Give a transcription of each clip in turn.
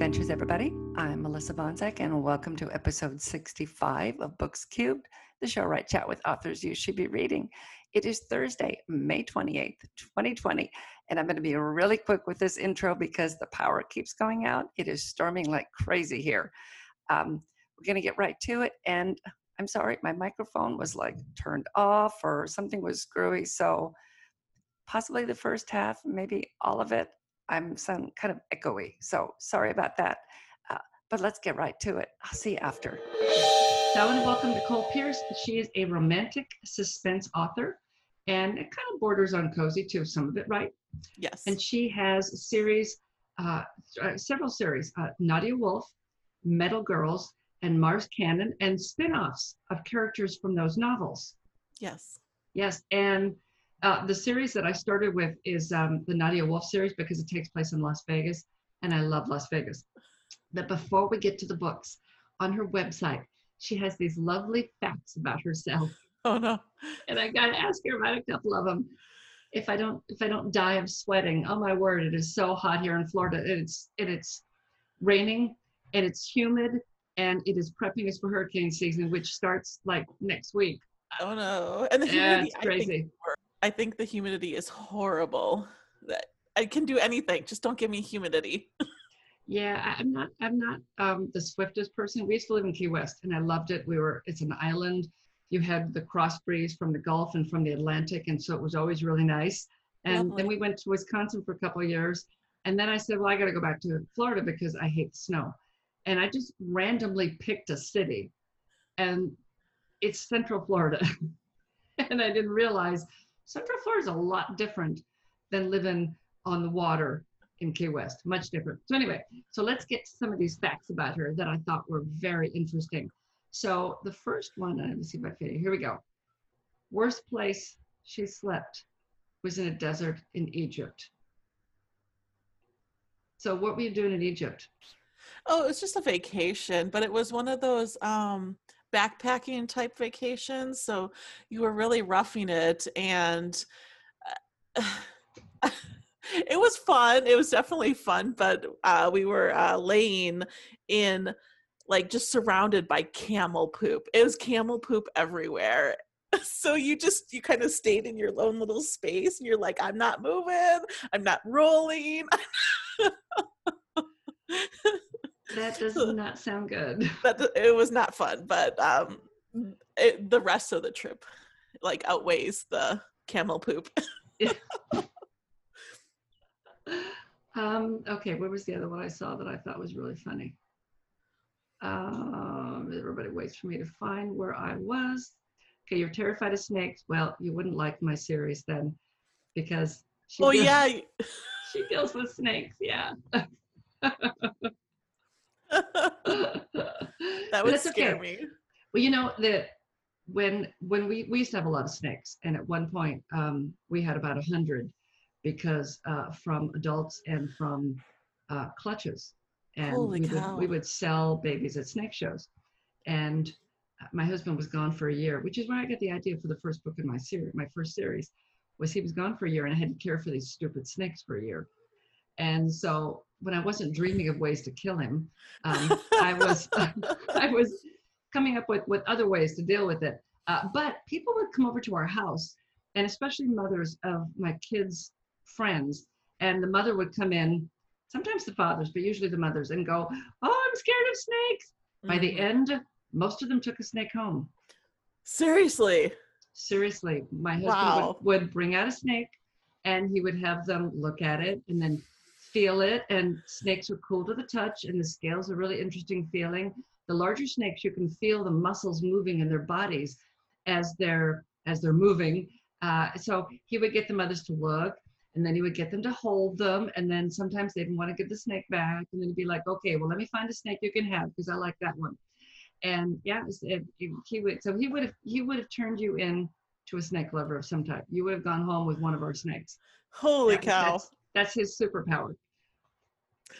adventures, everybody. I'm Melissa Bonzak, and welcome to episode 65 of Books Cubed, the show right chat with authors you should be reading. It is Thursday, May 28th, 2020, and I'm going to be really quick with this intro because the power keeps going out. It is storming like crazy here. Um, we're going to get right to it, and I'm sorry, my microphone was like turned off or something was screwy, so possibly the first half, maybe all of it. I'm some kind of echoey, so sorry about that. Uh, but let's get right to it. I'll see you after. So I want to welcome Nicolette Pierce. She is a romantic suspense author, and it kind of borders on cozy too, some of it, right? Yes. And she has a series, uh, uh, several series, uh, Nadia Wolf, Metal Girls, and Mars Cannon, and spin-offs of characters from those novels. yes. Yes, and uh, the series that I started with is um, the Nadia Wolf series because it takes place in Las Vegas, and I love Las Vegas. But before we get to the books, on her website, she has these lovely facts about herself, Oh no. and I got to ask her about a couple of them. If I don't, if I don't die of sweating, oh my word, it is so hot here in Florida. and It's and it's raining, and it's humid, and it is prepping us for hurricane season, which starts like next week. Oh no. And the Yeah, humidity. it's I think, crazy. I think the humidity is horrible. That I can do anything. Just don't give me humidity. Yeah, I'm not. I'm not um, the swiftest person. We used to live in Key West, and I loved it. We were. It's an island. You had the cross breeze from the Gulf and from the Atlantic, and so it was always really nice. And Lovely. then we went to Wisconsin for a couple of years, and then I said, "Well, I got to go back to Florida because I hate snow." And I just randomly picked a city, and it's Central Florida, and I didn't realize Central Florida is a lot different than living on the water in Key West. Much different. So anyway, so let's get to some of these facts about her that I thought were very interesting. So the first one, uh, let me see if I fit it. Here we go. Worst place she slept was in a desert in Egypt. So what were you doing in Egypt? Oh, it was just a vacation, but it was one of those um backpacking type vacations. So you were really roughing it and uh, it was fun. It was definitely fun, but uh we were uh laying in like just surrounded by camel poop. It was camel poop everywhere. So you just you kind of stayed in your lone little space and you're like I'm not moving, I'm not rolling. That does not sound good. that it was not fun, but um, it, the rest of the trip like outweighs the camel poop. Um, okay, what was the other one I saw that I thought was really funny? Um, everybody waits for me to find where I was. Okay, you're terrified of snakes. Well, you wouldn't like my series then, because she oh deals, yeah, she deals with snakes. Yeah, that would scare okay. me. Well, you know that when when we we used to have a lot of snakes, and at one point um, we had about a hundred because uh, from adults and from uh, clutches, and Holy we cow. would we would sell babies at snake shows, and my husband was gone for a year, which is where I got the idea for the first book in my series. My first series was he was gone for a year, and I had to care for these stupid snakes for a year, and so when I wasn't dreaming of ways to kill him, um, I was I was coming up with, with other ways to deal with it. Uh, but people would come over to our house, and especially mothers of my kids' friends, and the mother would come in, sometimes the fathers, but usually the mothers, and go, "Oh, I'm scared of snakes." By the Mhm. end, most of them took a snake home. Seriously. Seriously, my husband Wow. would, would bring out a snake, and he would have them look at it and then feel it. And snakes are cool to the touch, and the scales are really interesting feeling. The larger snakes, you can feel the muscles moving in their bodies as they're as they're moving. Uh, so he would get the mothers to look, and then he would get them to hold them, and then sometimes they didn't want to give the snake back, and then he'd be like, "Okay, well, let me find a snake you can have because I like that one." And yeah, it, it- he would. So he would have he would have turned you in to a snake lover of some type. You would have gone home with one of our snakes. Holy That- cow. That's, that's his superpower.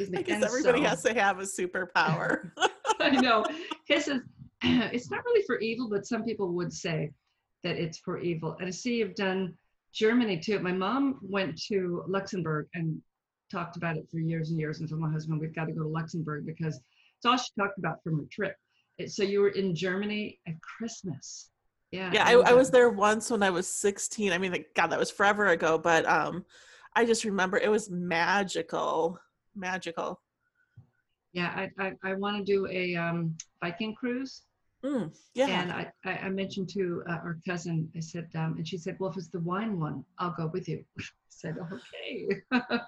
I guess everybody so- has to have a superpower. I know. His is, it's not really for evil, but some people would say that it's for evil. And I see you've done Germany too. My mom went to Luxembourg and talked about it for years and years and told my husband we've got to go to Luxembourg because it's all she talked about from her trip. So you were in Germany at Christmas. Yeah. Yeah, I, I was there once when I was 16. I mean, like, God, that was forever ago, but um, I just remember it was magical, magical. Yeah, I I, I want to do a um, Viking cruise. Mm, yeah. And I, I mentioned to uh, our cousin, I said, um, and she said, well, if it's the wine one, I'll go with you. I said, okay.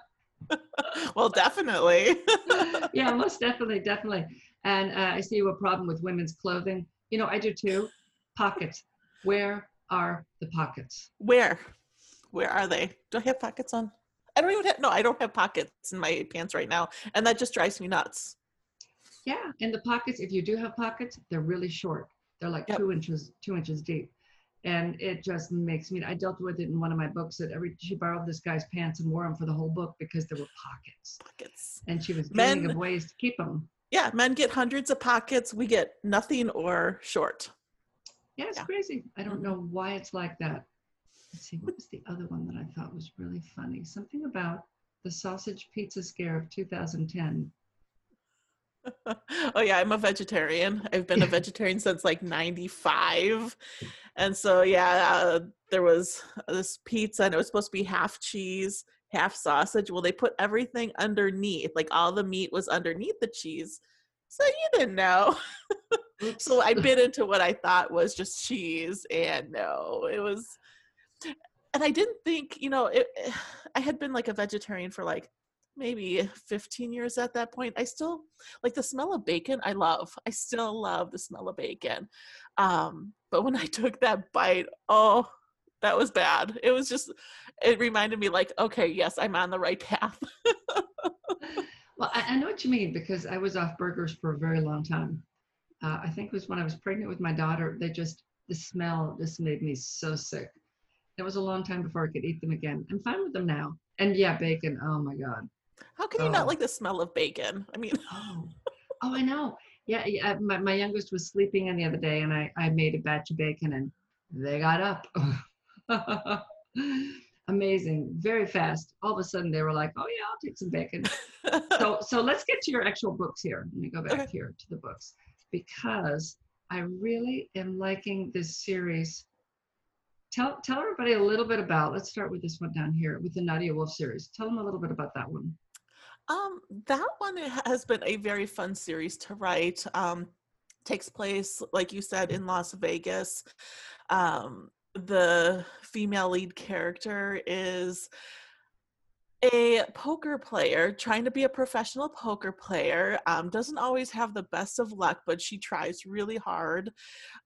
well, definitely. yeah, most definitely, definitely. And uh, I see a problem with women's clothing. You know, I do too. Pockets. Where are the pockets? Where? Where are they? Do I have pockets on? I don't even have, no, I don't have pockets in my pants right now. And that just drives me nuts. Yeah. And the pockets, if you do have pockets, they're really short. They're like yep. two inches, two inches deep. And it just makes me, I dealt with it in one of my books that every, she borrowed this guy's pants and wore them for the whole book because there were pockets. Pockets. And she was dreaming of ways to keep them. Yeah. Men get hundreds of pockets. We get nothing or short. Yeah, it's yeah. crazy. I don't mm-hmm. know why it's like that. Let's see, what was the other one that I thought was really funny? Something about the sausage pizza scare of 2010. oh yeah, I'm a vegetarian. I've been a vegetarian since like 95. And so yeah, uh, there was this pizza and it was supposed to be half cheese, half sausage. Well, they put everything underneath. Like all the meat was underneath the cheese. So you didn't know. so I bit into what I thought was just cheese, and no, it was. And I didn't think, you know, it, I had been like a vegetarian for like maybe 15 years at that point. I still like the smell of bacon. I love. I still love the smell of bacon. Um, but when I took that bite, oh, that was bad. It was just. It reminded me, like, okay, yes, I'm on the right path. well, I, I know what you mean because I was off burgers for a very long time uh, I think it was when I was pregnant with my daughter. They just, the smell just made me so sick. It was a long time before I could eat them again. I'm fine with them now. And yeah, bacon. Oh my God. How can you oh. not like the smell of bacon? I mean, oh, oh I know. Yeah, yeah. Uh, my, my youngest was sleeping in the other day and I, I made a batch of bacon and they got up. Amazing, very fast. All of a sudden they were like, oh yeah, I'll take some bacon. so, so let's get to your actual books here. Let me go back okay. here to the books because I really am liking this series. Tell, tell everybody a little bit about, let's start with this one down here with the Nadia Wolf series. Tell them a little bit about that one. Um, that one has been a very fun series to write. Um, takes place, like you said, in Las Vegas. Um, the female lead character is a poker player trying to be a professional poker player um, doesn't always have the best of luck but she tries really hard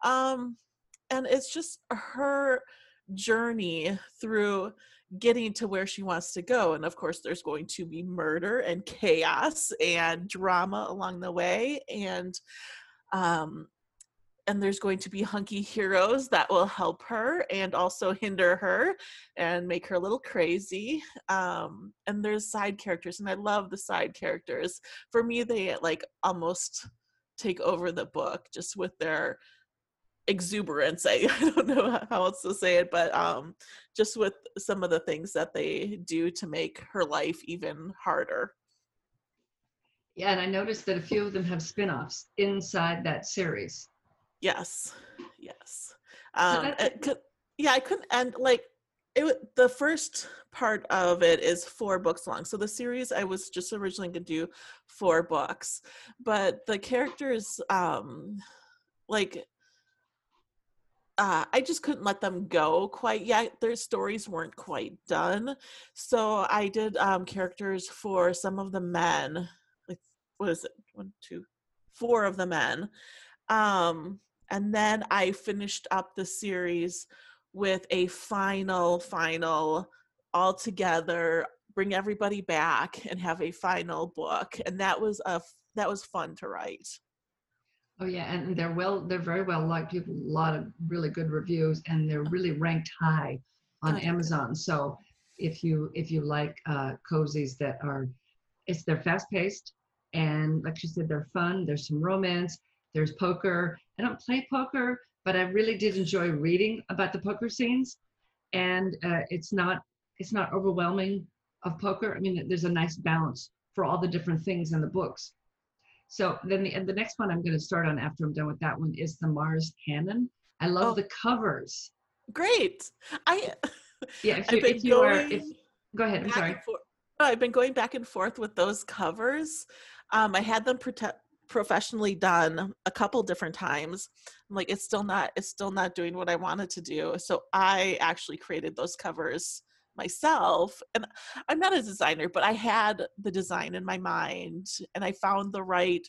um, and it's just her journey through getting to where she wants to go and of course there's going to be murder and chaos and drama along the way and um, and there's going to be hunky heroes that will help her and also hinder her and make her a little crazy um, and there's side characters and i love the side characters. For me they like almost take over the book just with their exuberance I, I don't know how else to say it but um just with some of the things that they do to make her life even harder yeah and i noticed that a few of them have spin-offs inside that series Yes, yes. Um, yeah, I couldn't, and like it. The first part of it is four books long. So the series I was just originally going to do four books, but the characters, um, like uh, I just couldn't let them go quite yet. Their stories weren't quite done. So I did um, characters for some of the men. Like, what is it? One, two, four of the men. Um, and then I finished up the series with a final, final, all together, bring everybody back and have a final book. And that was a that was fun to write. Oh yeah, and they're well, they're very well liked. People, a lot of really good reviews, and they're really ranked high on oh, Amazon. So if you if you like uh, cozies that are, it's they're fast paced, and like you said, they're fun. There's some romance, there's poker. I don't play poker, but I really did enjoy reading about the poker scenes, and uh, it's not it's not overwhelming. of poker. I mean, there's a nice balance for all the different things in the books. So then the, and the next one I'm going to start on after I'm done with that one is the Mars Cannon. I love oh, the covers. Great. I yeah. If you, if you are, if, go ahead. I'm sorry. I've been going back and forth with those covers. Um, I had them prote- professionally done a couple different times. I'm like, it's still not, it's still not doing what I wanted to do. So I actually created those covers myself. And I'm not a designer, but I had the design in my mind and I found the right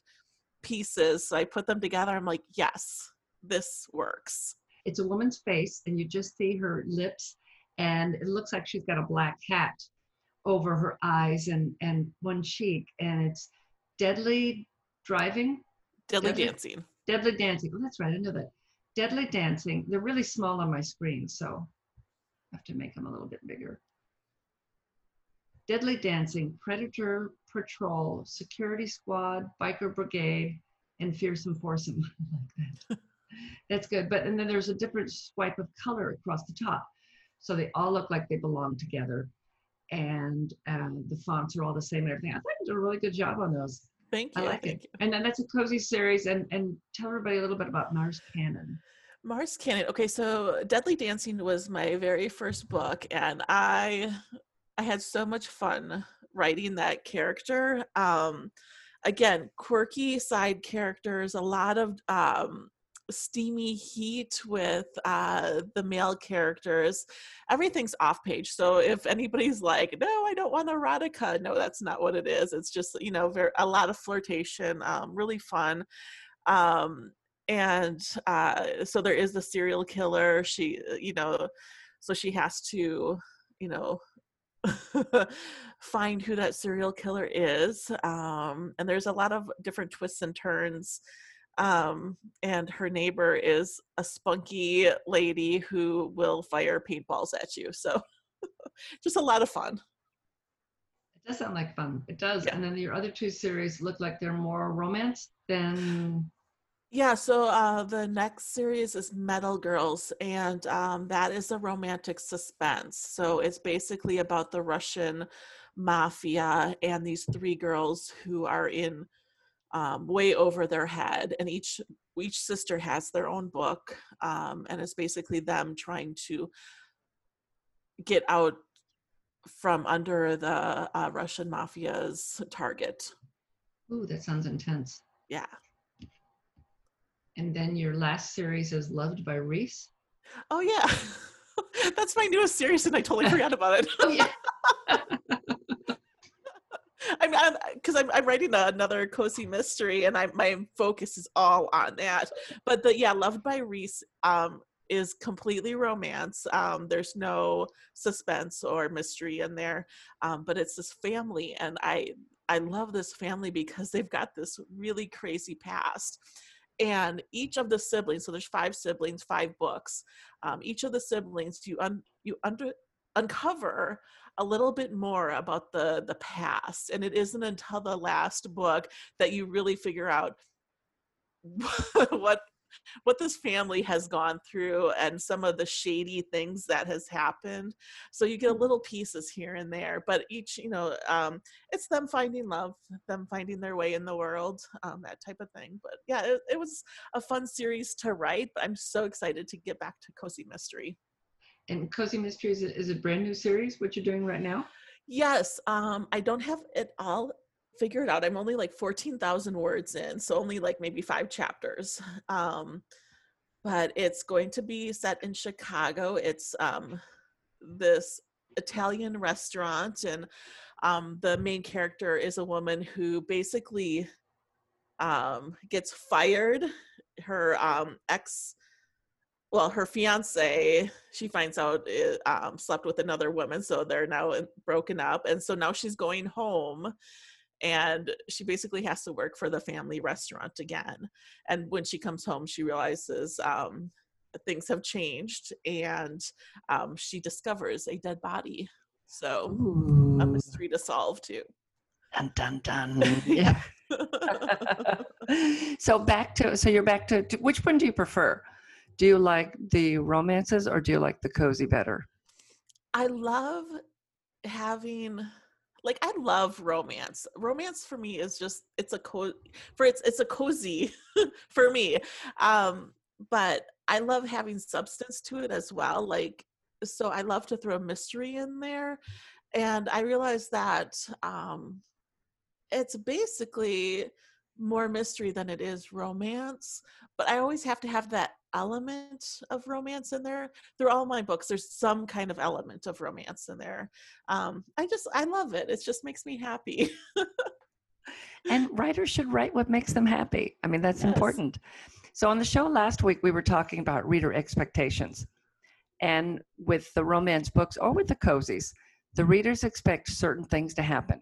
pieces. So I put them together. I'm like, yes, this works. It's a woman's face, and you just see her lips, and it looks like she's got a black hat over her eyes and and one cheek, and it's deadly driving. Deadly, deadly dancing. Deadly dancing. Oh, that's right. I know that. Deadly dancing. They're really small on my screen, so have to make them a little bit bigger. Deadly Dancing, Predator Patrol, Security Squad, Biker Brigade, and Fearsome Foursome. like that. That's good. But and then there's a different swipe of color across the top. So they all look like they belong together. And um, the fonts are all the same and everything. I think you did a really good job on those. Thank you. I like it. You. And then that's a cozy series. And and tell everybody a little bit about Mars Cannon. Mars Cannon. Okay, so Deadly Dancing was my very first book, and I I had so much fun writing that character. Um, again, quirky side characters, a lot of um, steamy heat with uh, the male characters. Everything's off page. So if anybody's like, no, I don't want erotica, no, that's not what it is. It's just, you know, very, a lot of flirtation, um, really fun. Um, and uh, so there is the serial killer. She, uh, you know, so she has to, you know, find who that serial killer is. Um, and there's a lot of different twists and turns um, and her neighbor is a spunky lady who will fire paintballs at you. So just a lot of fun. It does sound like fun. It does. Yeah. And then your other two series look like they're more romance than. Yeah, so uh, the next series is Metal Girls, and um, that is a romantic suspense. So it's basically about the Russian mafia and these three girls who are in um, way over their head and each each sister has their own book um, and it's basically them trying to get out from under the uh, russian mafia's target. Ooh that sounds intense. Yeah and then your last series is loved by reese oh yeah that's my newest series and i totally forgot about it oh yeah I'm because I'm, I'm, I'm, writing another cozy mystery, and I my focus is all on that. But the yeah, Loved by Reese um, is completely romance. Um, there's no suspense or mystery in there, um, but it's this family, and I I love this family because they've got this really crazy past. And each of the siblings, so there's five siblings, five books. Um, each of the siblings, you un, you under uncover a little bit more about the the past and it isn't until the last book that you really figure out what what this family has gone through and some of the shady things that has happened so you get little pieces here and there but each you know um, it's them finding love them finding their way in the world um, that type of thing but yeah it, it was a fun series to write but i'm so excited to get back to cozy mystery and Cozy Mysteries is a brand new series, what you're doing right now? Yes. Um, I don't have it all figured out. I'm only like 14,000 words in, so only like maybe five chapters. Um, but it's going to be set in Chicago. It's um, this Italian restaurant, and um, the main character is a woman who basically um, gets fired. Her um, ex well her fiance she finds out it, eh, um, slept with another woman so they're now broken up and so now she's going home and she basically has to work for the family restaurant again and when she comes home she realizes um, things have changed and um, she discovers a dead body. So Ooh. a mystery to solve too. Dun dun dun. Yeah. So back to so you're back to, to which one do you prefer? Do you like the romances or do you like the cozy better? I love having like I love romance. Romance for me is just it's a co for it's it's a cozy for me. Um but I love having substance to it as well. Like so I love to throw a mystery in there and I realized that um it's basically more mystery than it is romance but i always have to have that element of romance in there. Through all my books. There's some kind of element of romance in there. Um, i just i love it. It just makes me happy. And writers should write what makes them happy. I mean that's yes. important. So on the show last week we were talking about reader expectations. And with the romance books or with the cozies the readers expect certain things to happen.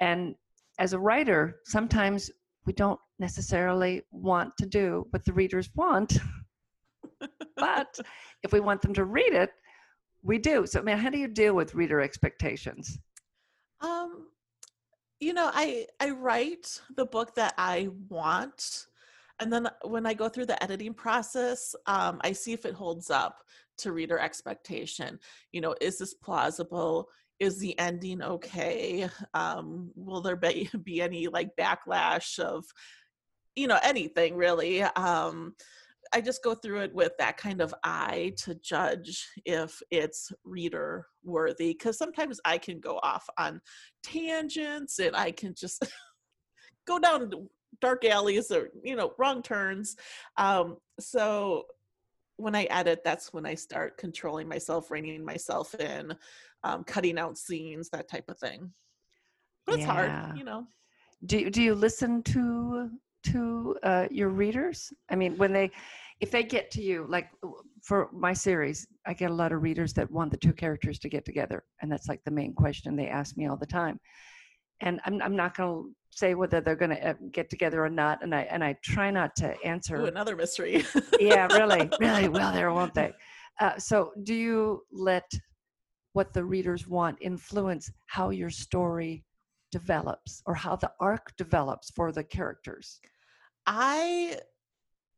And as a writer sometimes we don't necessarily want to do what the readers want. but if we want them to read it, we do. So, I mean, how do you deal with reader expectations? Um, you know, I I write the book that I want, and then when I go through the editing process, um, I see if it holds up to reader expectation. You know, is this plausible? is the ending okay um will there be, be any like backlash of you know anything really um I just go through it with that kind of eye to judge if it's reader worthy because sometimes I can go off on tangents and I can just go down dark alleys or you know wrong turns um so when I edit that's when I start controlling myself reining myself in um, cutting out scenes, that type of thing. But it's yeah. hard, you know. Do do you listen to to uh, your readers? I mean, when they if they get to you, like for my series, I get a lot of readers that want the two characters to get together, and that's like the main question they ask me all the time. And I'm I'm not going to say whether they're going to uh, get together or not, and I and I try not to answer. Ooh, another mystery. yeah, really, really. Well, there won't they? Uh, so, do you let what the readers want influence how your story develops or how the arc develops for the characters? I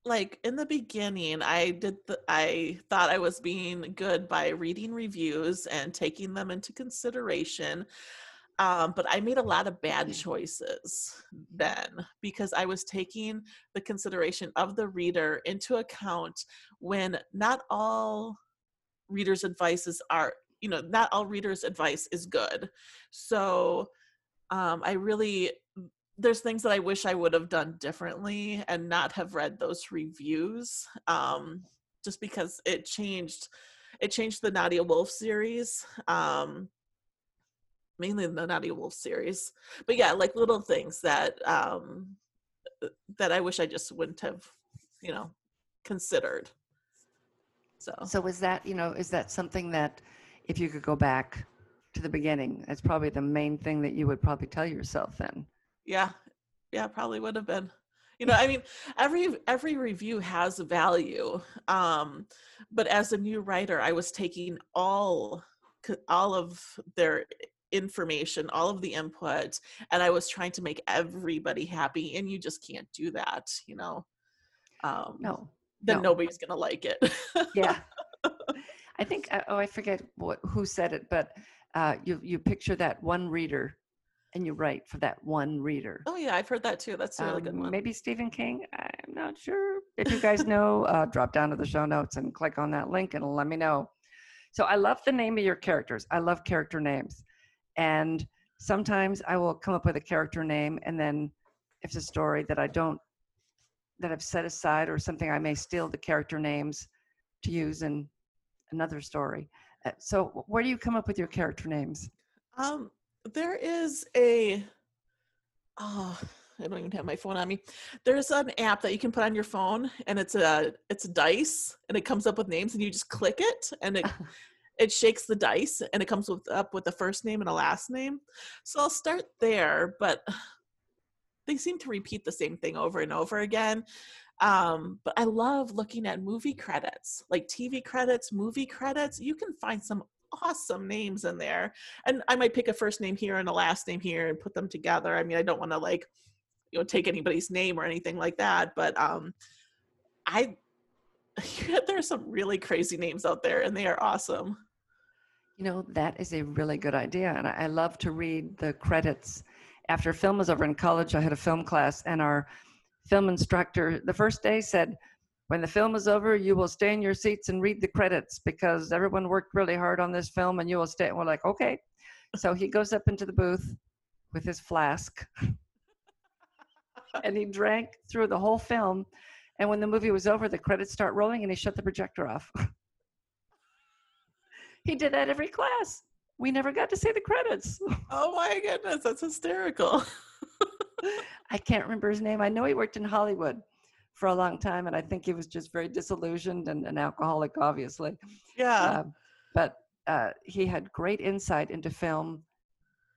like in the beginning i did the, i thought i was being good by reading reviews and taking them into consideration um, but i made a lot of bad choices then because i was taking the consideration of the reader into account when not all readers advices are you know not all readers advice is good. So um, i really there's things that i wish i would have done differently and not have read those reviews um, just because it changed it changed the nadia wolf series um, mainly the nadia wolf series. But yeah like little things that um, that i wish i just wouldn't have you know considered. So. So was that you know is that something that if you could go back to the beginning, that's probably the main thing that you would probably tell yourself then. Yeah. Yeah, probably would have been. You know, I mean, every every review has a value. Um, but as a new writer, I was taking all all of their information, all of the input, and I was trying to make everybody happy, and you just can't do that, you know. Um, no, then no. nobody's gonna like it. yeah, I think uh, oh I forget what who said it, but uh, you you picture that one reader, and you write for that one reader. Oh yeah, I've heard that too. That's a really um, good one. Maybe Stephen King. I'm not sure. If you guys know, uh, drop down to the show notes and click on that link and let me know. So I love the name of your characters. I love character names, and sometimes I will come up with a character name, and then if it's a story that I don't that I've set aside or something, I may steal the character names to use in another story. Uh, so where do you come up with your character names? Um, there is a oh I don't even have my phone on me. There's an app that you can put on your phone and it's a it's a dice and it comes up with names and you just click it and it it shakes the dice and it comes with, up with a first name and a last name. So I'll start there, but they seem to repeat the same thing over and over again. Um, but I love looking at movie credits, like TV credits, movie credits. You can find some awesome names in there. And I might pick a first name here and a last name here and put them together. I mean, I don't want to like, you know, take anybody's name or anything like that, but um I there's some really crazy names out there and they are awesome. You know, that is a really good idea. And I love to read the credits. After film was over in college, I had a film class, and our film instructor the first day said, when the film is over, you will stay in your seats and read the credits because everyone worked really hard on this film and you will stay. And we're like, okay. So he goes up into the booth with his flask and he drank through the whole film. And when the movie was over, the credits start rolling and he shut the projector off. he did that every class. We never got to see the credits. Oh my goodness, that's hysterical. I can't remember his name. I know he worked in Hollywood for a long time, and I think he was just very disillusioned and an alcoholic, obviously. Yeah. Uh, but uh, he had great insight into film.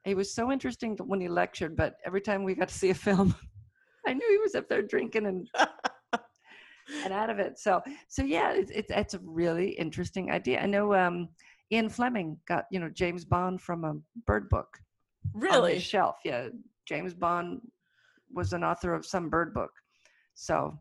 He was so interesting when he lectured, but every time we got to see a film, I knew he was up there drinking and and out of it. So so yeah, it's it's, it's a really interesting idea. I know um, Ian Fleming got you know James Bond from a bird book. On Really? his shelf, yeah. James Bond was an author of some bird book, so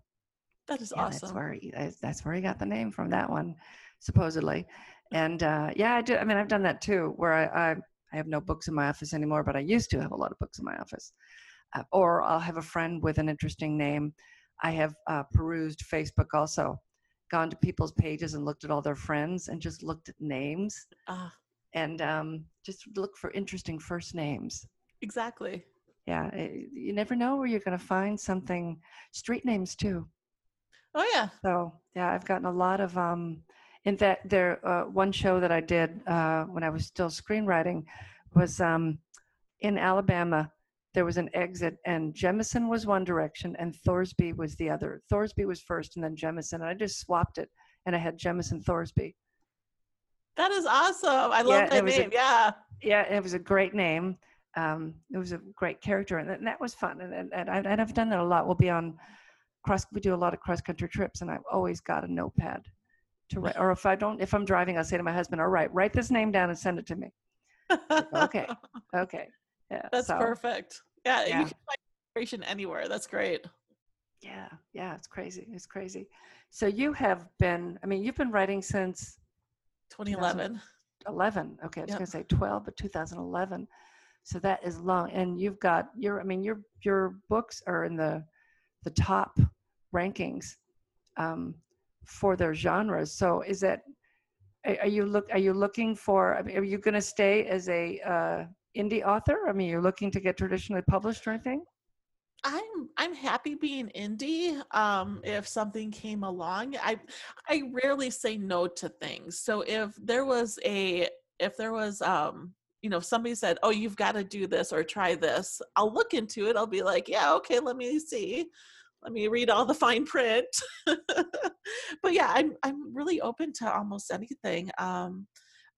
That is yeah, that's awesome. where he, that's- that's where he got the name from. That one, supposedly, and uh, yeah, I do. I mean, I've done that too, where I, I I have no books in my office anymore, but I used to have a lot of books in my office. Uh, or I'll have a friend with an interesting name. I have uh, perused Facebook also, gone to people's pages and looked at all their friends and just looked at names Ah, and um, just look for interesting first names. exactly. Yeah, eh, you never know where you're going to find something. Street names too. Oh yeah. So yeah, I've gotten a lot of um in fact there uh, one show that I did uh when I was still screenwriting was um in Alabama there was an exit and Jemison was one direction and Thorsby was the other. Thorsby was first and then Jemison and I just swapped it and I had Jemison Thorsby. That is awesome. I love it that was a- name. yeah. Yeah, it was a great name. Um, it was a great character, and that, and that was fun. And, and, and, I, and I've done that a lot. We'll be on cross. We do a lot of cross country trips, and I've always got a notepad to write. Or if I don't, if I'm driving, I'll say to my husband, "All right, write this name down and send it to me." okay. Okay. Yeah. That's so, perfect. Yeah, Yeah. you can find inspiration anywhere. That's great. Yeah. Yeah. It's crazy. It's crazy. So you have been. I mean, you've been writing since 2011. 11 okay i was Yep. going to say 12 but 2011 so that is long and you've got your i mean your your books are in the the top rankings um, for their genres so is that are you look are you looking for I mean, are you going to stay as a uh, indie author i mean you're looking to get traditionally published or anything I'm I'm happy being indie. Um, if something came along, I I rarely say no to things. So if there was a if there was um you know if somebody said oh you've got to do this or try this i'll look into it i'll be like yeah okay let me see. Let me read all the fine print. But yeah i'm i'm really open to almost anything um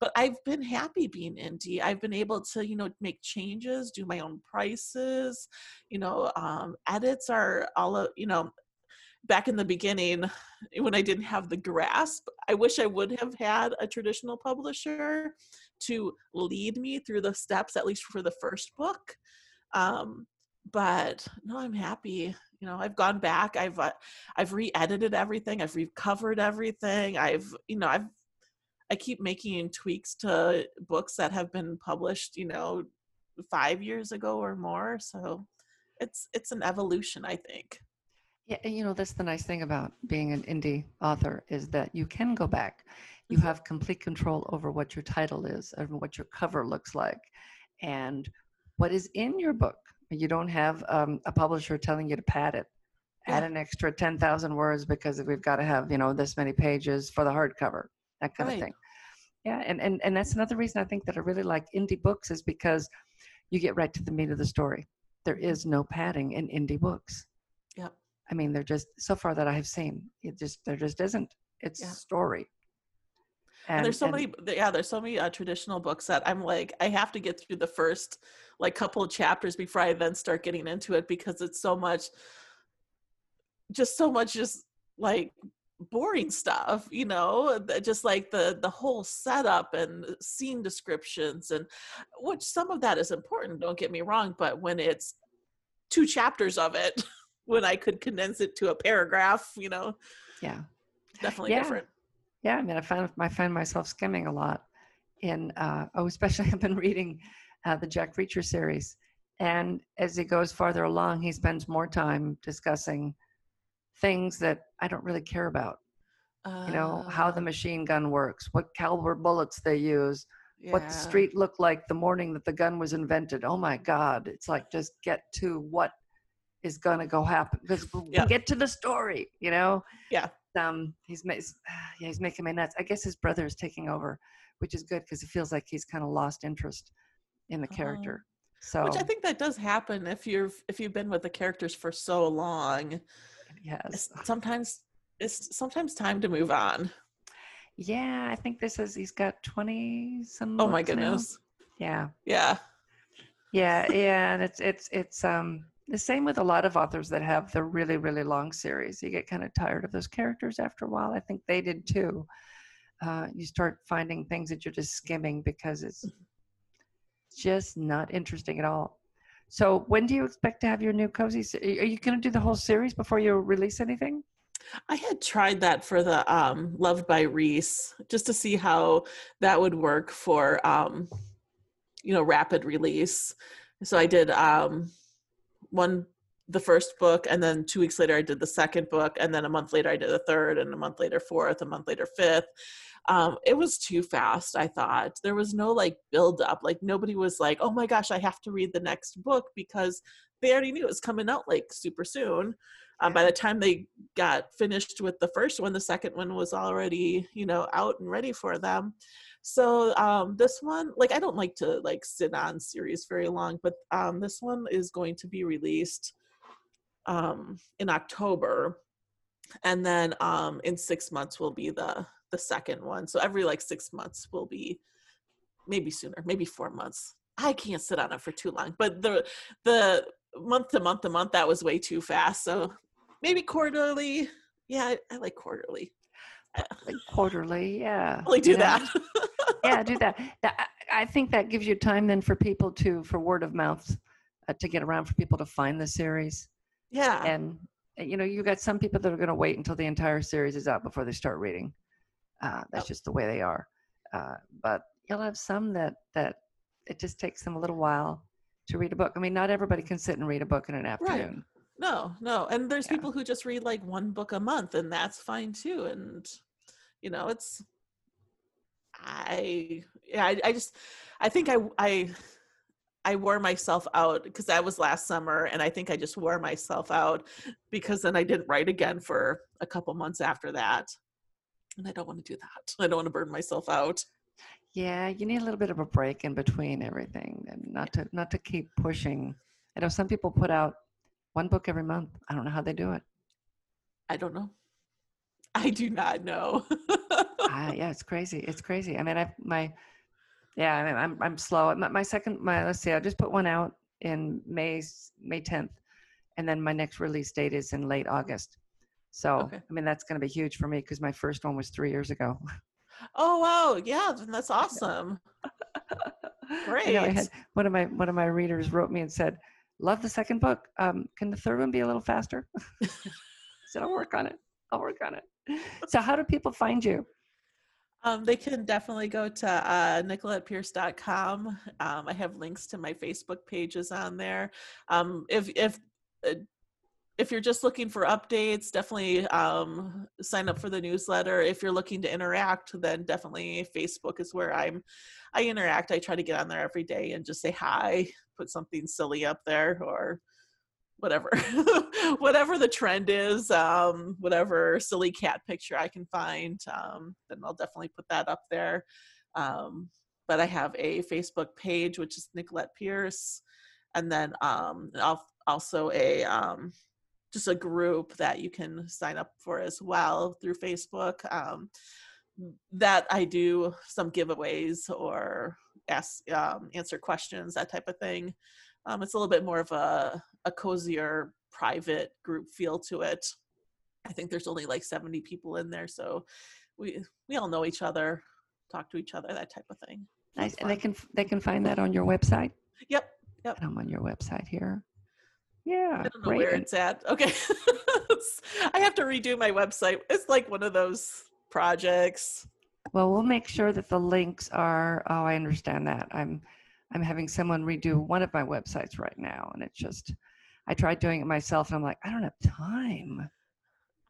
but i've been happy being indie. I've been able to you know make changes do my own prices you know um edits are all of you know back in the beginning when i didn't have the grasp i wish i would have had a traditional publisher to lead me through the steps at least for the first book um but no i'm happy you know i've gone back i've uh, i've re-edited everything i've recovered everything i've you know i've i keep making tweaks to books that have been published you know 5 years ago or more so it's it's an evolution i think Yeah, and you know that's the nice thing about being an indie author is that you can go back. You Mhm. have complete control over what your title is and what your cover looks like, and what is in your book. You don't have um, a publisher telling you to pad it, add an extra ten thousand words because we've got to have you know this many pages for the hardcover, that kind Right. of thing. Yeah, and, and and that's another reason I think that I really like indie books is because you get right to the meat of the story. There is no padding in indie books. Yeah. I mean, they're just so far that I have seen. It just there just isn't. It's Yeah. story. And, there's so many yeah there's so many uh, traditional books that i'm like i have to get through the first like couple of chapters before i then start getting into it because it's so much just so much just like boring stuff you know? Just like the the whole setup and scene descriptions and which some of that is important don't get me wrong but when it's two chapters of it when i could condense it to a paragraph you know? Yeah, definitely Yeah. different yeah. I mean, I find I find myself skimming a lot, in uh, oh, especially I've been reading uh, the Jack Reacher series, and as he goes farther along, he spends more time discussing things that I don't really care about. you know how the Uh, machine gun works, what caliber bullets they use, what the street looked like the morning that the gun was invented. Oh my God! It's like just get to what is gonna go happen because Yeah. get to the story. You know. Yeah. Um, he's yeah, he's making me nuts. I guess his brother is taking over, which is good because it feels like he's kind of lost interest in the Oh. character. So Which I think that does happen if you've if you've been with the characters for so long. yes, sometimes it's sometimes time to move on. yeah, I think this is he's got twenty some. Oh my books now. goodness. Yeah, Yeah. yeah, yeah, and it's it's it's um the same with a lot of authors that have the really really long series. You get kind of tired of those characters after a while. I think they did too. Uh, you start finding things that you're just skimming because it's just not interesting at all. So when do you expect to have your new cozy? se- Are you going to do the whole series before you release anything? I had tried that for the um Loved by Reese just to see how that would work for um you know rapid release. So I did um one the first book and then 2 weeks later I did the second book and then a month later I did the third and a month later fourth, a month later fifth. Um it was too fast, I thought. There was no like build up. Like nobody was like, "Oh my gosh, I have to read the next book" because they already knew it was coming out like super soon. Um, by the time they got finished with the first one, the second one was already, you know, out and ready for them. So um, this one, like, I don't like to like sit on series very long, but um, this one is going to be released um, in October, and then um, in six months will be the the second one. So every like six months will be maybe sooner, maybe four months. I can't sit on it for too long, but the the month to month to month that was way too fast. So maybe quarterly. Yeah, I, I like quarterly. Like quarterly, yeah. Only do know? that. yeah, do that. that. I think that gives you time then for people to, for word of mouth, uh, to get around for people to find the series. yeah. And uh, you know, you got some people that are going to wait until the entire series is out before they start reading. Uh, that's Yep. just the way they are. Uh, but you'll have some that that it just takes them a little while to read a book. I mean, not everybody can sit and read a book in an afternoon. No, no. And there's Yeah. people who just read like one book a month and that's fine too. And you know, it's I yeah, I, I just I think I I I wore myself out because that was last summer and I think I just wore myself out because then I didn't write again for a couple months after that. And I don't want to do that. I don't want to burn myself out. Yeah, you need a little bit of a break in between everything, and not to not to keep pushing. I know some people put out one book every month. I don't know how they do it. I don't know. I do not know. Ah, yeah, it's crazy. It's crazy. I mean, I my yeah, I mean, I'm I'm slow. My, my second, my let's see, I just put one out in May May 10th, and then my next release date is in late August. So Okay. I mean, that's going to be huge for me because my first one was three years ago. oh wow, yeah, then that's awesome. I know I Great. had one of my one of my readers wrote me and said, "Love the second book. Um, can the third one be a little faster?" I said, "I'll work on it. I'll work on it." So, how do people find you? Um, they can definitely go to uh, nicolettepierce.com. Um, I have links to my Facebook pages on there. Um, if if uh, if you're just looking for updates, definitely um, sign up for the newsletter. If you're looking to interact, then definitely Facebook is where I'm. I interact. I try to get on there every day and just say hi, put something silly up there, or whatever, whatever the trend is, um, whatever silly cat picture I can find, um, then I'll definitely put that up there. Um, but I have a Facebook page, which is Nicolette Pierce, and then um, al- also a um, just a group that you can sign up for as well through Facebook. Um, that I do some giveaways or ask answer questions, that type of thing. Um, it's a little bit more of a a cozier private group feel to it. I think there's only like 70 people in there, so we we all know each other, talk to each other, that type of thing. Nice, and they can they can find that on your website. Yep. And I'm on your website here. Yeah, I don't know great. where it's at. Okay. I have to redo my website. It's like one of those projects. Well, we'll make sure that the links are. Oh, I understand that. I'm, I'm having someone redo one of my websites right now, and it's just. I tried doing it myself, and I'm like, I don't have time.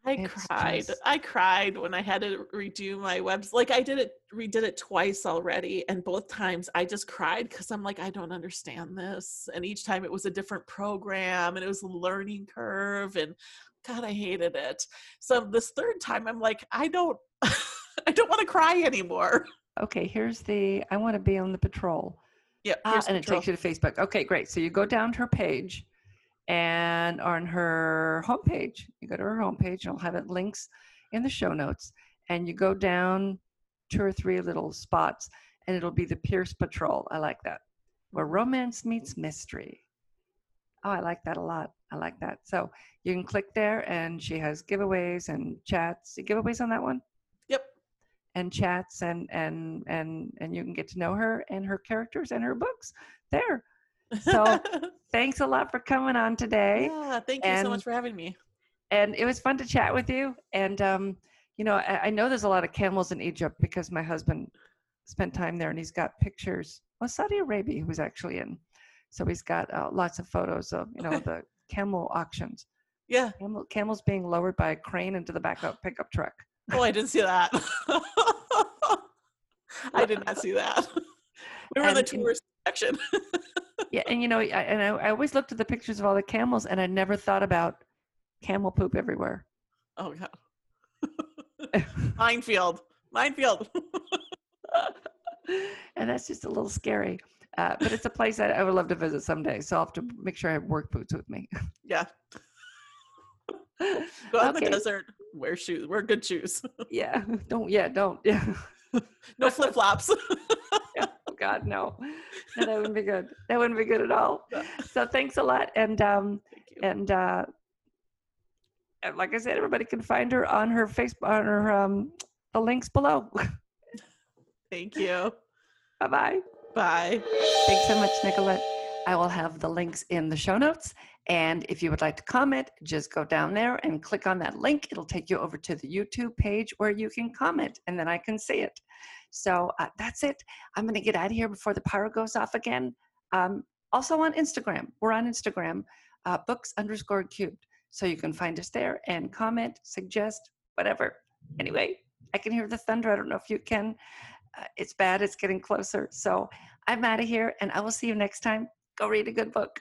I It's cried. just- I cried when I had to redo my webs. Like I did it, redid it twice already, and both times I just cried because I'm like, I don't understand this. And each time it was a different program, and it was a learning curve, and God, I hated it. So this third time, I'm like, I don't, I don't want to cry anymore. Okay, here's the. I want to be on the patrol. Yeah, Ah, and it takes you to Facebook. Okay, great. So you go down to her page, and on her homepage, you go to her homepage, and I'll have it links in the show notes, and you go down two or three little spots, and it'll be the Pierce Patrol. I like that, where romance meets mystery. Oh, I like that a lot. I like that. So you can click there, and she has giveaways and chats. Giveaways on that one Yep. and chats and and and and you can get to know her and her characters and her books there So, thanks a lot for coming on today yeah, thank you so much for having me. and it was fun to chat with you and um you know I, I know there's a lot of camels in egypt because my husband spent time there and he's got pictures well saudi arabia he was actually in so he's got uh, lots of photos of you know Okay. the camel auctions Yeah. camel, camels being lowered by a crane into the back of a pickup truck Oh, I didn't see that. I did not see that. We were in the And in- tourist section. Yeah, and you know, I, and I, I always looked at the pictures of all the camels, and I never thought about camel poop everywhere. Oh god. Minefield. Minefield. and that's just a little scary. Uh, but it's a place that I would love to visit someday. So I'll have to make sure I have work boots with me. yeah. Go out in the desert. Wear shoes. Wear good shoes. yeah, don't. Yeah, don't. Yeah. No flip flops. God, no. no. That wouldn't be good. That wouldn't be good at all. So thanks a lot, and um, and uh, and like I said, everybody can find her on her Facebook, on her um, the links below. Thank you. bye bye. Bye. Thanks so much, Nicolette. I will have the links in the show notes. And if you would like to comment, just go down there and click on that link. It'll take you over to the YouTube page where you can comment and then I can see it. So uh, that's it. I'm going to get out of here before the power goes off again. Um, also on Instagram. We're on Instagram, uh, books underscore cubed. So you can find us there and comment, suggest, whatever. Anyway, I can hear the thunder. I don't know if you can. Uh, it's bad. It's getting closer. So I'm out of here and I will see you next time. Go read a good book.